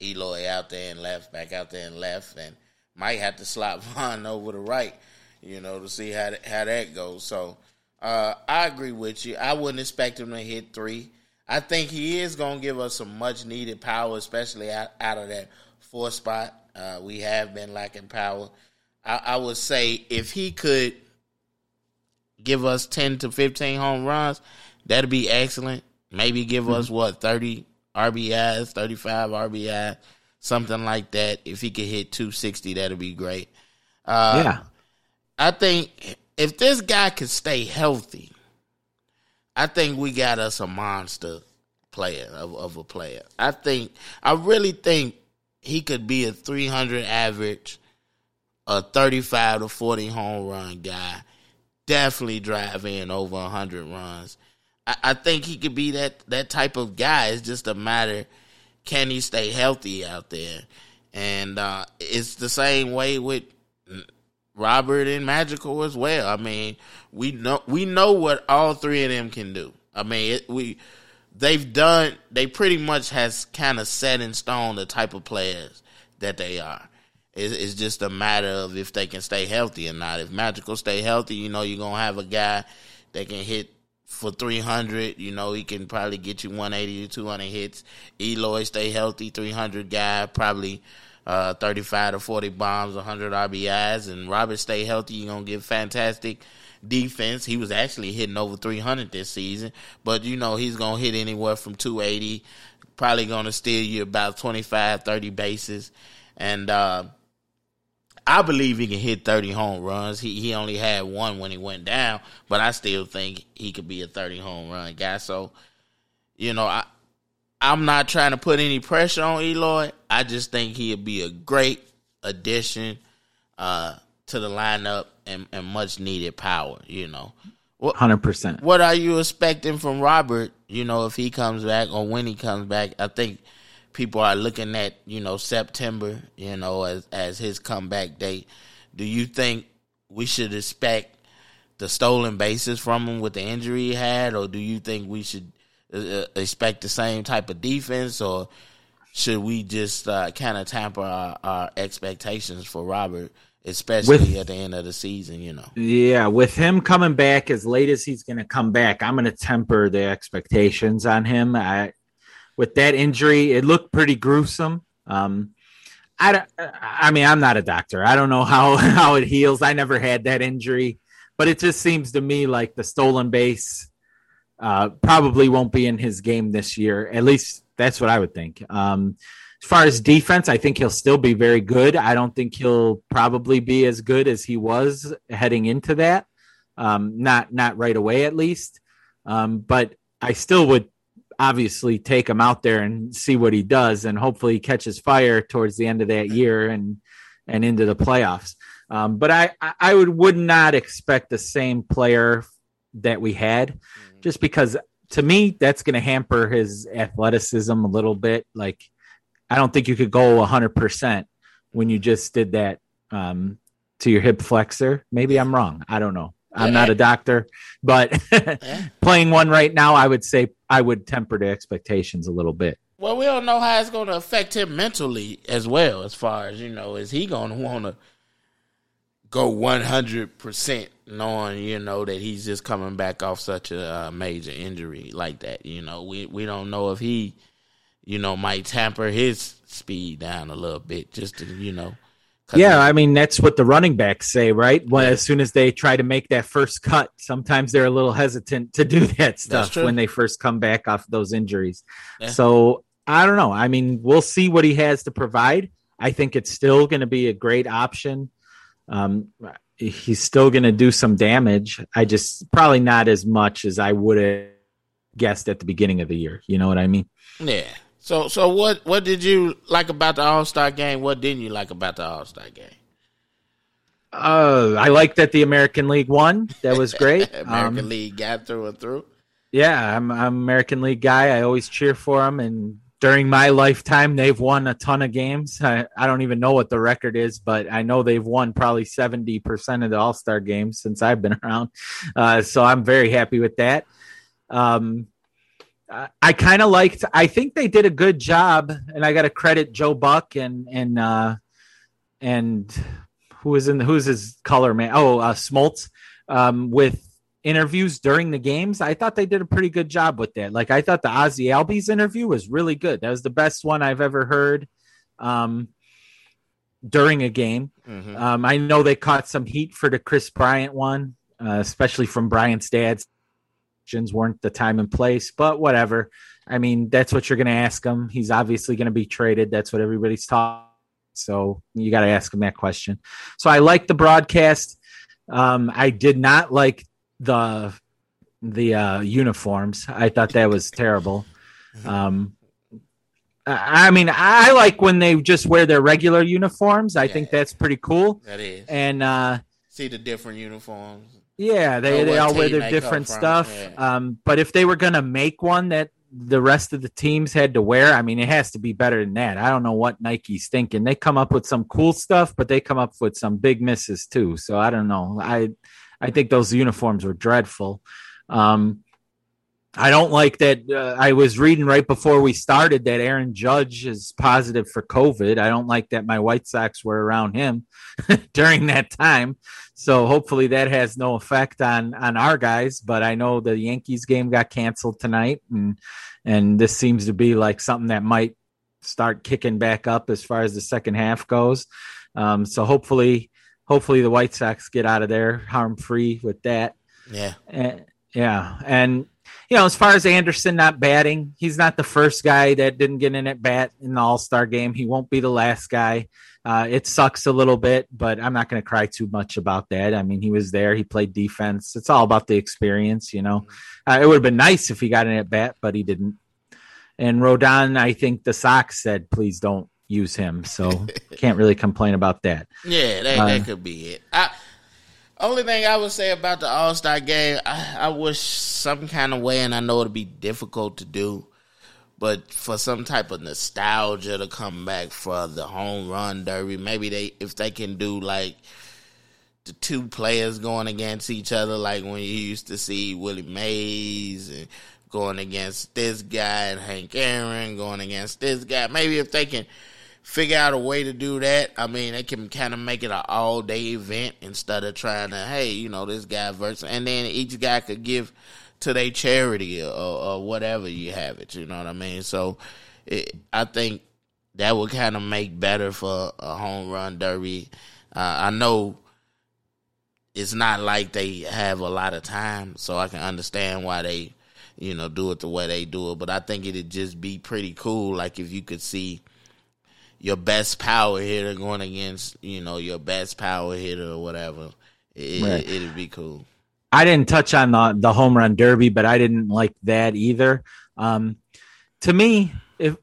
Eloy out there and left, back out there and left, and might have to slot Vaughn over the right, you know, to see how how that goes. So uh, I agree with you. I wouldn't expect him to hit three. I think he is gonna give us some much needed power, especially out, out of that four spot. Uh, we have been lacking power. I, I would say if he could give us ten to fifteen home runs, that'd be excellent. Maybe give mm-hmm. us what thirty RBIs, thirty five RBI, something like that. If he could hit two sixty, that'd be great. Uh, yeah, I think if this guy could stay healthy, I think we got us a monster player of, of a player. I think I really think he could be a three hundred average a 35 to 40 home run guy. Definitely drive in over 100 runs. I, I think he could be that, that type of guy. It's just a matter can he stay healthy out there? And uh, it's the same way with Robert and Magical as well. I mean, we know we know what all three of them can do. I mean, it, we they've done they pretty much has kind of set in stone the type of players that they are. It's, it's just a matter of if they can stay healthy or not. If Magical stay healthy, you know you're gonna have a guy that can hit for 300. You know, he can probably get you 180 to 200 hits. Eloy stay healthy, 300 guy, probably uh, 35 to 40 bombs, 100 RBIs. And Robert stay healthy, you're going to get fantastic defense. He was actually hitting over 300 this season, but you know, he's going to hit anywhere from 280, probably going to steal you about 25, 30 bases. And, uh, I believe he can hit 30 home runs. He he only had one when he went down, but I still think he could be a 30 home run guy. So, you know, I I'm not trying to put any pressure on Eloy. I just think he'd be a great addition uh, to the lineup and, and much needed power, you know. What, 100%. What are you expecting from Robert, you know, if he comes back or when he comes back? I think – people are looking at you know September, you know, as as his comeback date. Do you think we should expect the stolen bases from him with the injury he had, or do you think we should uh, uh expect the same type of defense, or should we just uh, kind of tamper our, our, expectations for Robert, especially with, at the end of the season? You know, yeah, with him coming back as late as he's going to come back, I'm going to temper the expectations on him. I with that injury, it looked pretty gruesome. Um, I, I mean, I'm not a doctor. I don't know how, how it heals. I never had that injury, but it just seems to me like the stolen base uh, probably won't be in his game this year. At least that's what I would think. Um, as far as defense, I think he'll still be very good. I don't think he'll probably be as good as he was heading into that. Um, not not right away, at least. Um, but I still would obviously take him out there and see what he does, and hopefully he catches fire towards the end of that year and and into the playoffs. Um, but I I would would not expect the same player that we had, mm-hmm. just because to me that's going to hamper his athleticism a little bit. Like I don't think you could go hundred percent when you just did that um, to your hip flexor. Maybe I'm wrong. I don't know. I'm not a doctor, but playing one right now, I would say I would temper the expectations a little bit. Well, we don't know how it's going to affect him mentally as well. As far as you know, is he going to want to go 100 percent, knowing you know that he's just coming back off such a uh, major injury like that? You know, we we don't know if he, you know, might tamper his speed down a little bit just to you know yeah, I mean that's what the running backs say, right? When as soon as they try to make that first cut, sometimes they're a little hesitant to do that stuff when they first come back off those injuries. Yeah. So I don't know. I mean, we'll see what he has to provide. I think it's still going to be a great option. Um, he's still going to do some damage. I just probably not as much as I would have guessed at the beginning of the year. You know what I mean? Yeah. So so what what did you like about the All Star game? What didn't you like about the All Star game? Uh, I like that the American League won. That was great. American um, League got through and through. Yeah, I'm I'm American League guy. I always cheer for them, and during my lifetime, they've won a ton of games. I, I don't even know what the record is, but I know they've won probably seventy percent of the All Star games since I've been around. Uh, so I'm very happy with that. Um, I kind of liked. I think they did a good job, and I got to credit Joe Buck and and uh, and who is in who's his color man? Oh, uh, Smoltz um, with interviews during the games. I thought they did a pretty good job with that. Like I thought the Ozzie Albies interview was really good. That was the best one I've ever heard um, during a game. Mm-hmm. Um, I know they caught some heat for the Kris Bryant one, uh, especially from Bryant's dad weren't the time and place, but whatever. I mean, that's what you're going to ask him. He's obviously going to be traded. That's what everybody's talking. So you got to ask him that question. So I like the broadcast. Um, I did not like the the uh, uniforms. I thought that was terrible. Um, I mean, I like when they just wear their regular uniforms. I yeah, think that's pretty cool. That is. And uh, see the different uniforms. Yeah, they, they all wear their different stuff. Yeah. Um, but if they were gonna make one that the rest of the teams had to wear, I mean, it has to be better than that. I don't know what Nike's thinking. They come up with some cool stuff, but they come up with some big misses too. So I don't know. I I think those uniforms were dreadful. Um, I don't like that. Uh, I was reading right before we started that Aaron Judge is positive for COVID. I don't like that my White Sox were around him during that time. So hopefully that has no effect on on our guys. But I know the Yankees game got canceled tonight, and and this seems to be like something that might start kicking back up as far as the second half goes. Um, so hopefully, hopefully the White Sox get out of there harm free with that. Yeah. And, yeah, and you know, as far as Anderson not batting, he's not the first guy that didn't get in at bat in the All Star game. He won't be the last guy. Uh, it sucks a little bit, but I'm not going to cry too much about that. I mean, he was there. He played defense. It's all about the experience, you know. Uh, it would have been nice if he got in at bat, but he didn't. And Rodon, I think the Sox said, please don't use him. So can't really complain about that. Yeah, that, uh, that could be it. I, only thing I would say about the All Star game, I, I, wish some kind of way, and I know it'd be difficult to do, but for some type of nostalgia to come back for the home run derby, maybe they if they can do like the two players going against each other, like when you used to see Willie Mays and going against this guy and Hank Aaron going against this guy. Maybe if they can figure out a way to do that. I mean, they can kind of make it an all day event instead of trying to, hey, you know, this guy versus, and then each guy could give to their charity or, or whatever you have it. You know what I mean? So, it, I think that would kind of make better for a home run derby. Uh, I know it's not like they have a lot of time, so I can understand why they, you know, do it the way they do it. But I think it'd just be pretty cool, like if you could see your best power hitter going against you know your best power hitter or whatever. It, right. it, would be cool. I didn't touch on the the home run derby, but I didn't like that either. Um, to me, if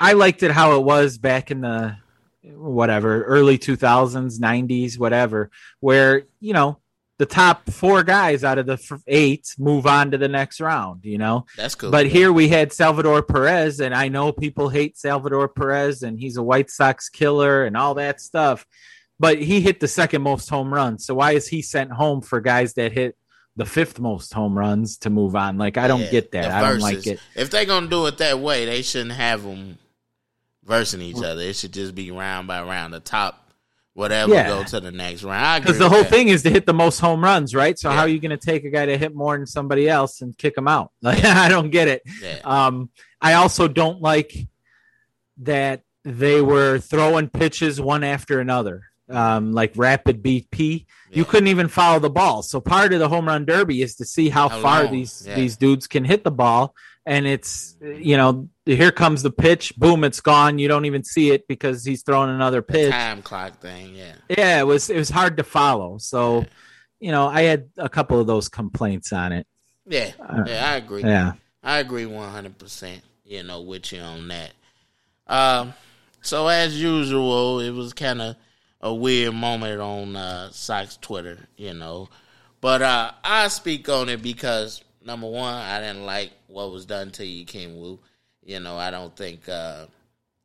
I liked it how it was back in the whatever early 2000s 90s whatever where you know the top four guys out of the eight move on to the next round, you know? That's cool. But here we had Salvador Perez, and I know people hate Salvador Perez, and he's a White Sox killer and all that stuff. But he hit the second most home runs. So why is he sent home for guys that hit the fifth most home runs to move on? Like, I don't yeah, get that. I don't like it. If they're going to do it that way, they shouldn't have them versing each other. It should just be round by round. The top whatever yeah. go to the next round. Because the whole that. thing is to hit the most home runs, right? So yeah. how are you going to take a guy to hit more than somebody else and kick him out? Like I don't get it. Yeah. Um, I also don't like that they were throwing pitches one after another, um, like rapid BP. You couldn't even follow the ball. So part of the home run derby is to see how, how far long? these these dudes can hit the ball, and it's you know here comes the pitch, boom, it's gone. You don't even see it because he's throwing another pitch. Time clock thing, yeah. Yeah, it was it was hard to follow. So, yeah. you know, I had a couple of those complaints on it. Yeah, uh, yeah, I agree. Yeah, I agree one hundred percent. You know, with you on that. Um, so as usual, it was kind of a weird moment on uh, Sox Twitter. You know, but uh, I speak on it because number one, I didn't like what was done to you, King Woo. You know, I don't think uh,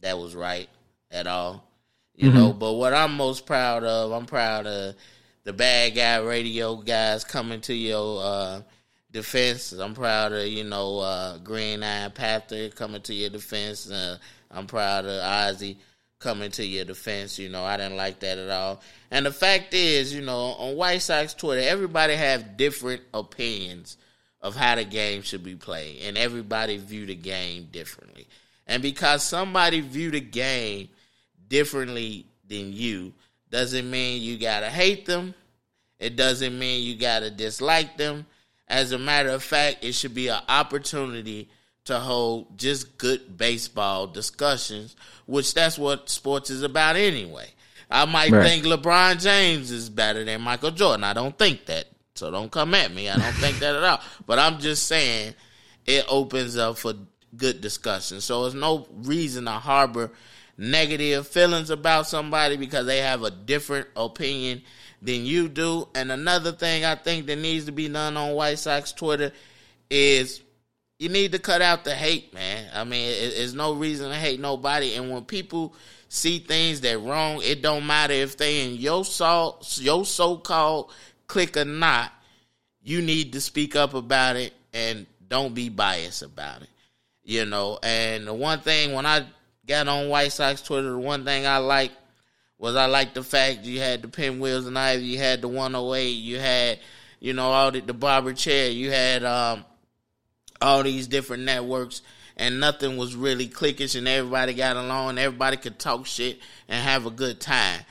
that was right at all. You mm-hmm. know, but what I'm most proud of, I'm proud of the bad guy radio guys coming to your uh, defense. I'm proud of you know uh, Green Eye Panther coming to your defense. Uh, I'm proud of Ozzy coming to your defense. You know, I didn't like that at all. And the fact is, you know, on White Sox Twitter, everybody have different opinions of how the game should be played, and everybody view the game differently. And because somebody view the game differently than you, doesn't mean you gotta hate them. It doesn't mean you gotta dislike them. As a matter of fact, it should be an opportunity to hold just good baseball discussions, which that's what sports is about anyway. I might right. think LeBron James is better than Michael Jordan. I don't think that. So don't come at me. I don't think that at all. But I'm just saying it opens up for good discussion. So there's no reason to harbor negative feelings about somebody because they have a different opinion than you do. And another thing I think that needs to be done on White Sox Twitter is you need to cut out the hate, man. I mean, there's no reason to hate nobody. And when people see things that wrong, it don't matter if they in your so your so called click or not, you need to speak up about it and don't be biased about it. You know, and the one thing when I got on White Sox Twitter, the one thing I liked was I liked the fact you had the pinwheels and ivy, you had the 108, you had, you know, all the, the barber chair, you had um, all these different networks, and nothing was really clickish, and everybody got along, everybody could talk shit and have a good time.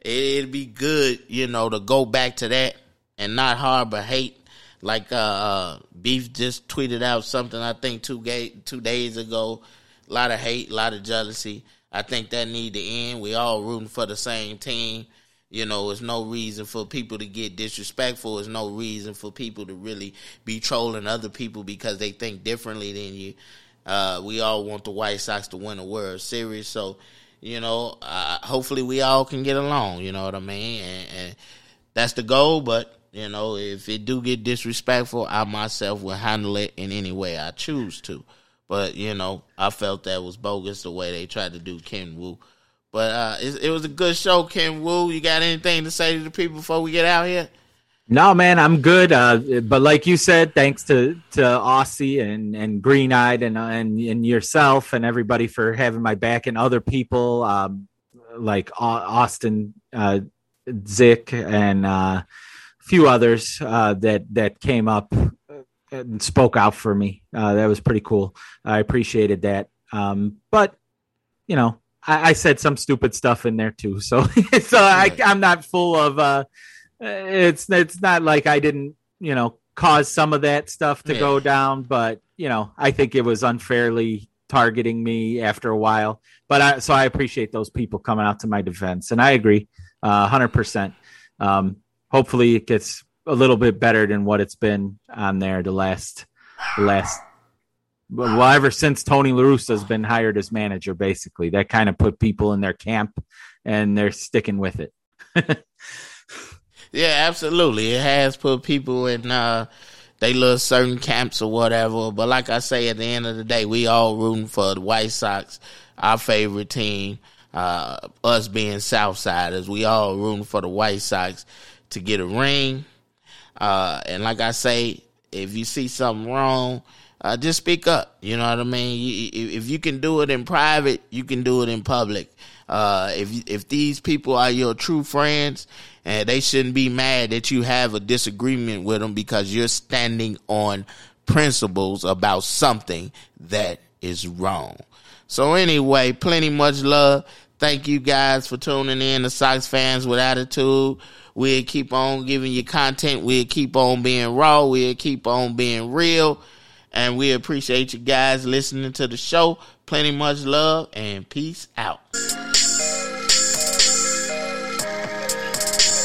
It'd be good, you know, to go back to that and not harbor hate. Like uh, uh, Beef just tweeted out something I think two two days ago. A lot of hate, a lot of jealousy. I think that need to end. We all rooting for the same team. You know, there's no reason for people to get disrespectful. There's no reason for people to really be trolling other people because they think differently than you. Uh, we all want the White Sox to win the World Series, so you know, uh, hopefully we all can get along. You know what I mean? And, and that's the goal. But you know, if it do get disrespectful, I myself will handle it in any way I choose to. But you know, I felt that was bogus the way they tried to do Ken Wu. But uh, it, it was a good show, Ken Wu. You got anything to say to the people before we get out here? No, man, I'm good. Uh, but like you said, thanks to to Aussie and and Green Eyed and and and yourself and everybody for having my back and other people um, like Austin uh, Zick and uh, few others uh, that that came up and spoke out for me. Uh, that was pretty cool. I appreciated that. Um, but you know, I, I, said some stupid stuff in there too, so so I, I'm not full of. Uh, it's it's not like I didn't you know cause some of that stuff to yeah. go down, but you know I think it was unfairly targeting me after a while. But I, so I appreciate those people coming out to my defense, and I agree, uh, hundred um, percent. Hopefully, it gets a little bit better than what it's been on there the last the last well ever since Tony La Russa has been hired as manager. Basically, that kind of put people in their camp, and they're sticking with it. Yeah, absolutely. It has put people in uh they love certain camps or whatever. But like I say, at the end of the day, we all rooting for the White Sox, our favorite team. Uh, us being Southsiders, we all rooting for the White Sox to get a ring. Uh, and like I say, if you see something wrong, uh, just speak up. You know what I mean? You, if you can do it in private, you can do it in public. Uh, if if these people are your true friends and they shouldn't be mad that you have a disagreement with them because you're standing on principles about something that is wrong. So anyway, plenty much love. Thank you guys for tuning in to Sox fans with attitude. We'll keep on giving you content. We'll keep on being raw. We'll keep on being real. And we appreciate you guys listening to the show. Plenty much love and peace out.